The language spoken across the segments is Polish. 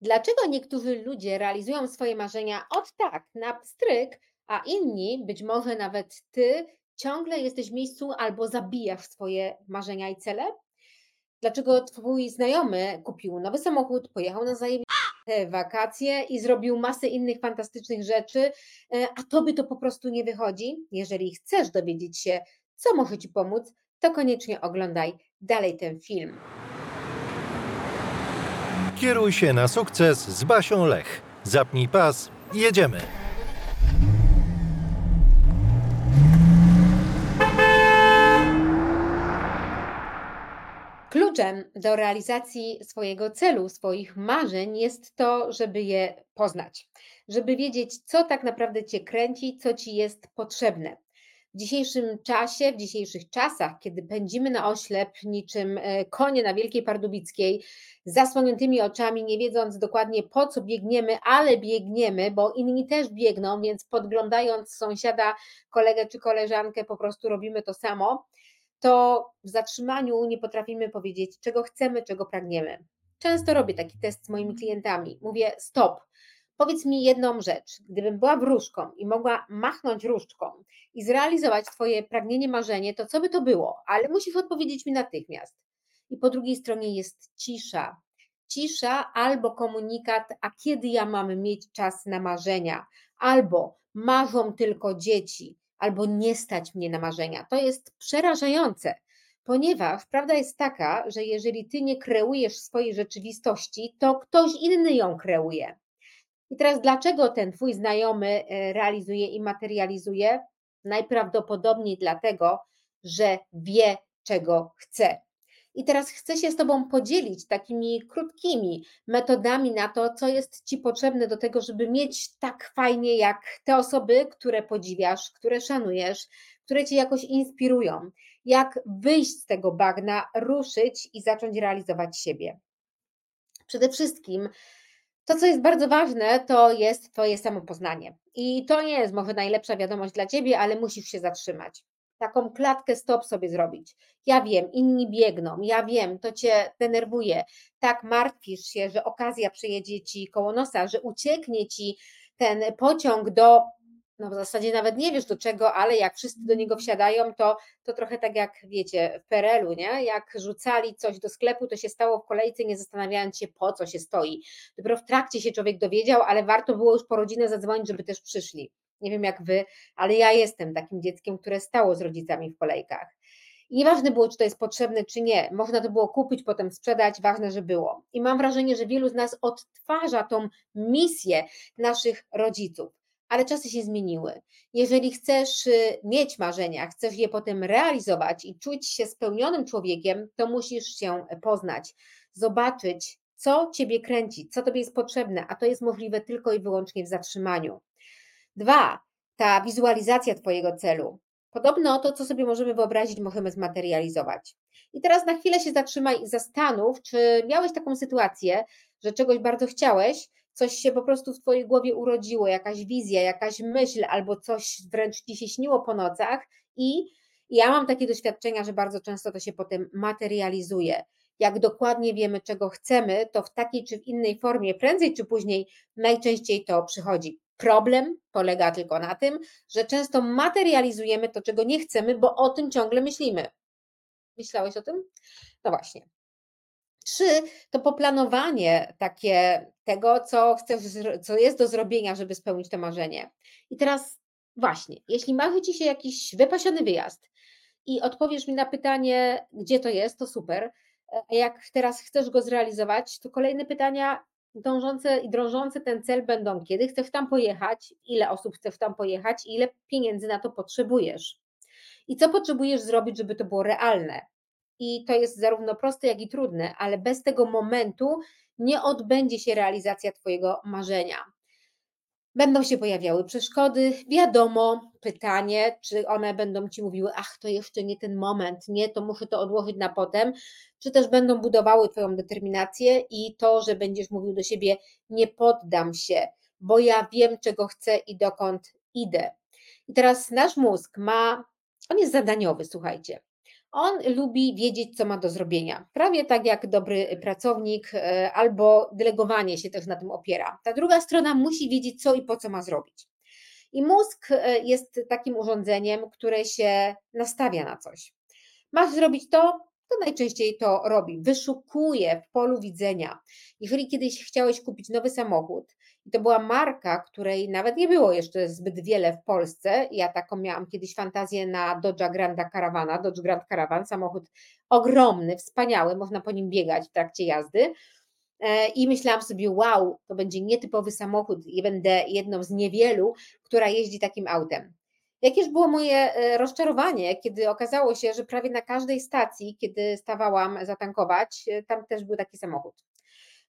Dlaczego niektórzy ludzie realizują swoje marzenia od tak, na pstryk, a inni, być może nawet ty, ciągle jesteś w miejscu albo zabijasz swoje marzenia i cele? Dlaczego twój znajomy kupił nowy samochód, pojechał na zajebiste wakacje i zrobił masę innych fantastycznych rzeczy, e, a tobie to po prostu nie wychodzi? Jeżeli chcesz dowiedzieć się, co może ci pomóc, to koniecznie oglądaj dalej ten film. Kieruj się na sukces z Basią Lech. Zapnij pas, jedziemy. Kluczem do realizacji swojego celu, swoich marzeń jest to, żeby je poznać, żeby wiedzieć, co tak naprawdę cię kręci, co ci jest potrzebne. W dzisiejszym czasie, w dzisiejszych czasach, kiedy pędzimy na oślep niczym e, konie na Wielkiej Pardubickiej, z zasłoniętymi oczami, nie wiedząc dokładnie po co biegniemy, ale biegniemy, bo inni też biegną, więc podglądając sąsiada, kolegę czy koleżankę, po prostu robimy to samo to w zatrzymaniu nie potrafimy powiedzieć, czego chcemy, czego pragniemy. Często robię taki test z moimi klientami. Mówię: Stop, powiedz mi jedną rzecz. Gdybym była wróżką i mogła machnąć różdżką i zrealizować Twoje pragnienie, marzenie, to co by to było? Ale musisz odpowiedzieć mi natychmiast. I po drugiej stronie jest cisza. Cisza albo komunikat, a kiedy ja mam mieć czas na marzenia, albo marzą tylko dzieci, albo nie stać mnie na marzenia. To jest przerażające, ponieważ prawda jest taka, że jeżeli ty nie kreujesz swojej rzeczywistości, to ktoś inny ją kreuje. I teraz dlaczego ten twój znajomy e, realizuje i materializuje? Najprawdopodobniej dlatego, że wie, czego chce. I teraz chcę się z Tobą podzielić takimi krótkimi metodami na to, co jest Ci potrzebne do tego, żeby mieć tak fajnie jak te osoby, które podziwiasz, które szanujesz, które Cię jakoś inspirują. Jak wyjść z tego bagna, ruszyć i zacząć realizować siebie. Przede wszystkim to, co jest bardzo ważne, to jest Twoje samopoznanie. I to nie jest może najlepsza wiadomość dla Ciebie, ale musisz się zatrzymać taką klatkę stop sobie zrobić. Ja wiem, inni biegną, ja wiem, to cię denerwuje. Tak martwisz się, że okazja przyjedzie ci koło nosa, że ucieknie ci ten pociąg do, no w zasadzie nawet nie wiesz do czego, ale jak wszyscy do niego wsiadają, to, to trochę tak jak wiecie w Perelu, nie? Jak rzucali coś do sklepu, to się stało w kolejce, nie zastanawiając się po co się stoi. Dopiero w trakcie się człowiek dowiedział, ale warto było już po rodzinę zadzwonić, żeby też przyszli. Nie wiem jak wy, ale ja jestem takim dzieckiem, które stało z rodzicami w kolejkach. I nieważne było, czy to jest potrzebne, czy nie, można to było kupić, potem sprzedać, ważne, że było. I mam wrażenie, że wielu z nas odtwarza tą misję naszych rodziców, ale czasy się zmieniły. Jeżeli chcesz y, mieć marzenia, chcesz je potem realizować i czuć się spełnionym człowiekiem, to musisz się poznać, zobaczyć, co ciebie kręci, co tobie jest potrzebne, a to jest możliwe tylko i wyłącznie w zatrzymaniu. Dwa, ta wizualizacja Twojego celu. Podobno to, co sobie możemy wyobrazić, możemy zmaterializować. I teraz na chwilę się zatrzymaj i zastanów, czy miałeś taką sytuację, że czegoś bardzo chciałeś, coś się po prostu w Twojej głowie urodziło, jakaś wizja, jakaś myśl, albo coś wręcz Ci się śniło po nocach i ja mam takie doświadczenia, że bardzo często to się potem materializuje. Jak dokładnie wiemy, czego chcemy, to w takiej czy w innej formie, prędzej czy później, najczęściej to przychodzi. Problem polega tylko na tym, że często materializujemy to, czego nie chcemy, bo o tym ciągle myślimy. Myślałeś o tym? No właśnie. Trzy to poplanowanie takie tego, co chcesz, co jest do zrobienia, żeby spełnić to marzenie. I teraz właśnie, jeśli marzy ci się jakiś wypasiony wyjazd i odpowiesz mi na pytanie, gdzie to jest, to super. A jak teraz chcesz go zrealizować, to kolejne pytania, dążące i drążące ten cel będą, kiedy chcesz tam pojechać, ile osób chcesz tam pojechać i ile pieniędzy na to potrzebujesz. I co potrzebujesz zrobić, żeby to było realne. I to jest zarówno proste, jak i trudne, ale bez tego momentu nie odbędzie się realizacja Twojego marzenia. Będą się pojawiały przeszkody, wiadomo, pytanie, czy one będą ci mówiły, ach, to jeszcze nie ten moment, nie, to muszę to odłożyć na potem, czy też będą budowały Twoją determinację i to, że będziesz mówił do siebie, nie poddam się, bo ja wiem, czego chcę i dokąd idę. I teraz nasz mózg ma, on jest zadaniowy, słuchajcie. On lubi wiedzieć, co ma do zrobienia, prawie tak jak dobry pracownik, e, albo delegowanie się też na tym opiera. Ta druga strona musi wiedzieć, co i po co ma zrobić. I mózg e, jest takim urządzeniem, które się nastawia na coś. Masz zrobić to, to najczęściej to robi. Wyszukuje w polu widzenia. Jeżeli kiedyś chciałeś kupić nowy samochód to była marka, której nawet nie było jeszcze zbyt wiele w Polsce, ja taką miałam kiedyś fantazję na Dodge'a Granda Caravana, Dodge Grand Caravan, samochód ogromny, wspaniały, można po nim biegać w trakcie jazdy. E, I myślałam sobie, wow, to będzie nietypowy samochód i będę jedną z niewielu, która jeździ takim autem. Jakież było moje e, rozczarowanie, kiedy okazało się, że prawie na każdej stacji, kiedy stawałam zatankować, e, tam też był taki samochód.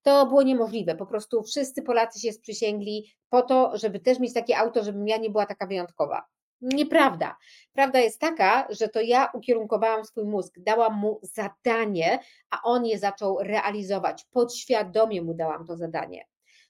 To było niemożliwe. Po prostu wszyscy Polacy się sprzysięgli po to, żeby też mieć takie auto, żebym ja nie była taka wyjątkowa. Nieprawda. Prawda jest taka, że to ja ukierunkowałam swój mózg, dałam mu zadanie, a on je zaczął realizować. Podświadomie mu dałam to zadanie.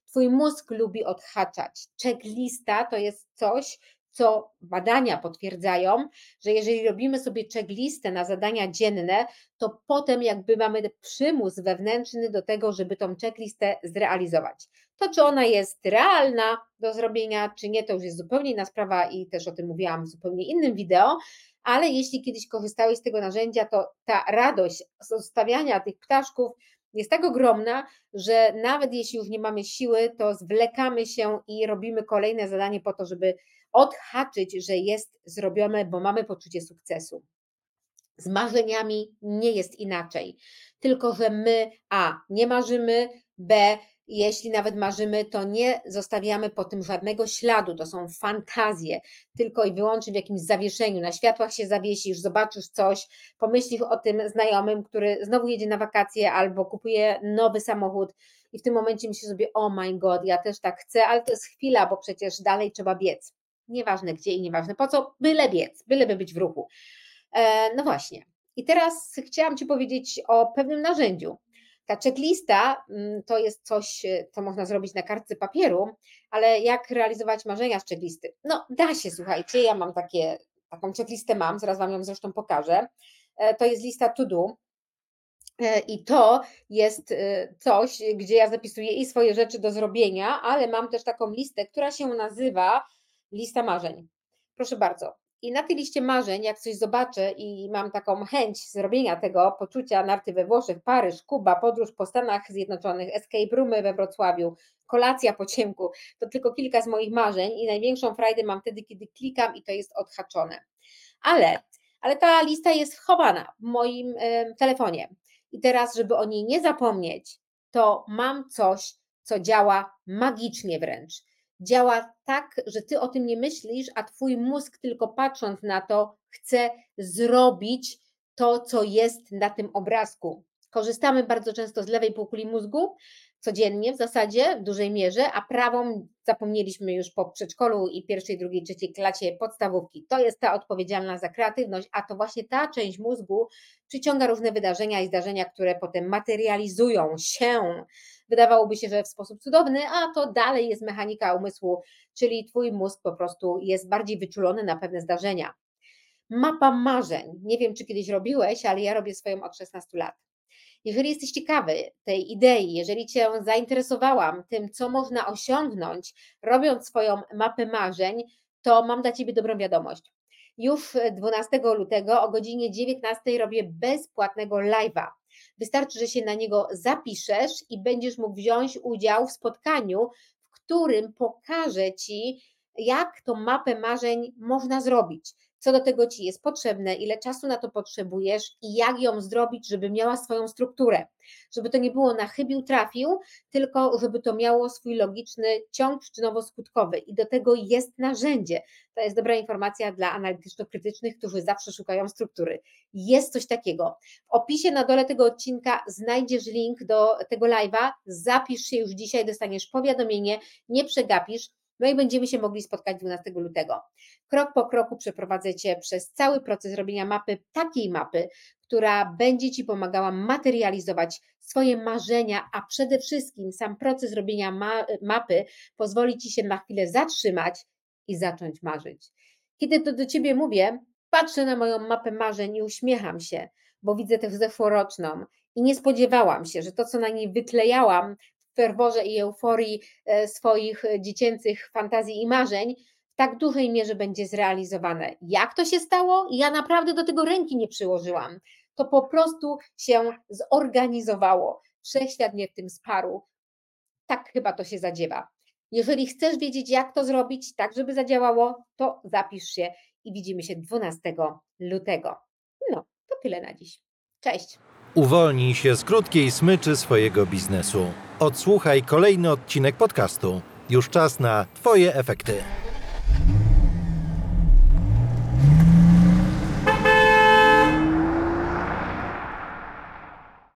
Twój mózg lubi odhaczać. Checklista to jest coś, co badania potwierdzają, że jeżeli robimy sobie checklistę na zadania dzienne, to potem jakby mamy przymus wewnętrzny do tego, żeby tą checklistę zrealizować. To, czy ona jest realna do zrobienia, czy nie, to już jest zupełnie inna sprawa i też o tym mówiłam w zupełnie innym wideo, ale jeśli kiedyś korzystałeś z tego narzędzia, to ta radość z zostawiania tych ptaszków jest tak ogromna, że nawet jeśli już nie mamy siły, to zwlekamy się i robimy kolejne zadanie po to, żeby odhaczyć, że jest zrobione, bo mamy poczucie sukcesu. Z marzeniami nie jest inaczej, tylko że my A nie marzymy, B jeśli nawet marzymy, to nie zostawiamy po tym żadnego śladu, to są fantazje, tylko i wyłącznie w jakimś zawieszeniu. Na światłach się zawiesisz, zobaczysz coś, pomyślisz o tym znajomym, który znowu jedzie na wakacje albo kupuje nowy samochód i w tym momencie myślisz sobie, oh my god, ja też tak chcę, ale to jest chwila, bo przecież dalej trzeba biec. Nieważne gdzie i nieważne po co, byle biec, byleby być w ruchu. E, no właśnie. I teraz chciałam Ci powiedzieć o pewnym narzędziu. Ta checklista mm, to jest coś, e, co można zrobić na kartce papieru, ale jak realizować marzenia z checklisty? No, da się, słuchajcie, ja mam takie, taką checklistę mam, zaraz Wam ją zresztą pokażę. E, to jest lista to do. I to jest coś, gdzie ja zapisuję i swoje rzeczy do zrobienia, ale mam też taką listę, która się nazywa lista marzeń. Proszę bardzo. I na tej liście marzeń, jak coś zobaczę i mam taką chęć zrobienia tego, poczucia narty we Włoszech, Paryż, Kuba, podróż po Stanach Zjednoczonych, escape roomy we Wrocławiu, kolacja po ciemku, to tylko kilka z moich marzeń i największą frajdę mam wtedy, kiedy klikam i to jest odhaczone. Ale, ale ta lista jest chowana w moim y, telefonie. I teraz, żeby o niej nie zapomnieć, to mam coś, co działa magicznie wręcz działa tak, że ty o tym nie myślisz, a twój mózg tylko patrząc na to chce zrobić to, co jest na tym obrazku. Korzystamy bardzo często z lewej półkuli mózgu, codziennie w zasadzie, w dużej mierze, a prawą zapomnieliśmy już po przedszkolu i pierwszej, drugiej, trzeciej klasie podstawówki. To jest ta odpowiedzialna za kreatywność, a to właśnie ta część mózgu przyciąga różne wydarzenia i zdarzenia, które potem materializują się wydawałoby się, że w sposób cudowny, a to dalej jest mechanika umysłu, czyli Twój mózg po prostu jest bardziej wyczulony na pewne zdarzenia. Mapa marzeń. Nie wiem, czy kiedyś robiłeś, ale ja robię swoją od 16 lat. Jeżeli jesteś ciekawy tej idei, jeżeli Cię zainteresowałam tym, co można osiągnąć, robiąc swoją mapę marzeń, to mam dla Ciebie dobrą wiadomość. Już 12 lutego o godzinie 19 robię bezpłatnego live'a. Wystarczy, że się na niego zapiszesz i będziesz mógł wziąć udział w spotkaniu, w którym pokażę Ci, jak tą mapę marzeń można zrobić co do tego Ci jest potrzebne, ile czasu na to potrzebujesz i jak ją zrobić, żeby miała swoją strukturę. Żeby to nie było na chybił trafił, tylko żeby to miało swój logiczny ciąg przyczynowo-skutkowy i do tego jest narzędzie. To jest dobra informacja dla analityczno-krytycznych, którzy zawsze szukają struktury. Jest coś takiego. W opisie na dole tego odcinka znajdziesz link do tego live'a, zapisz się już dzisiaj, dostaniesz powiadomienie, nie przegapisz, no i będziemy się mogli spotkać 12 lutego. Krok po kroku przeprowadzę Cię przez cały proces robienia mapy, takiej mapy, która będzie Ci pomagała materializować swoje marzenia, a przede wszystkim sam proces robienia ma mapy pozwoli Ci się na chwilę zatrzymać i zacząć marzyć. Kiedy to do Ciebie mówię, Patrzę na moją mapę marzeń i uśmiecham się, bo widzę tę zeszłoroczną i nie spodziewałam się, że to, co na niej wyklejałam ferworze i euforii e, swoich dziecięcych fantazji i marzeń, w tak dużej mierze będzie zrealizowane. Jak to się stało? Ja naprawdę do tego ręki nie przyłożyłam. To po prostu się zorganizowało. Wszechświat mnie w tym sparł. Tak chyba to się zadziewa. Jeżeli chcesz wiedzieć, jak to zrobić, tak żeby zadziałało, to zapisz się i widzimy się 12 lutego. No, to tyle na dziś. Cześć! Uwolnij się z krótkiej smyczy swojego biznesu. Odsłuchaj kolejny odcinek podcastu. Już czas na Twoje efekty.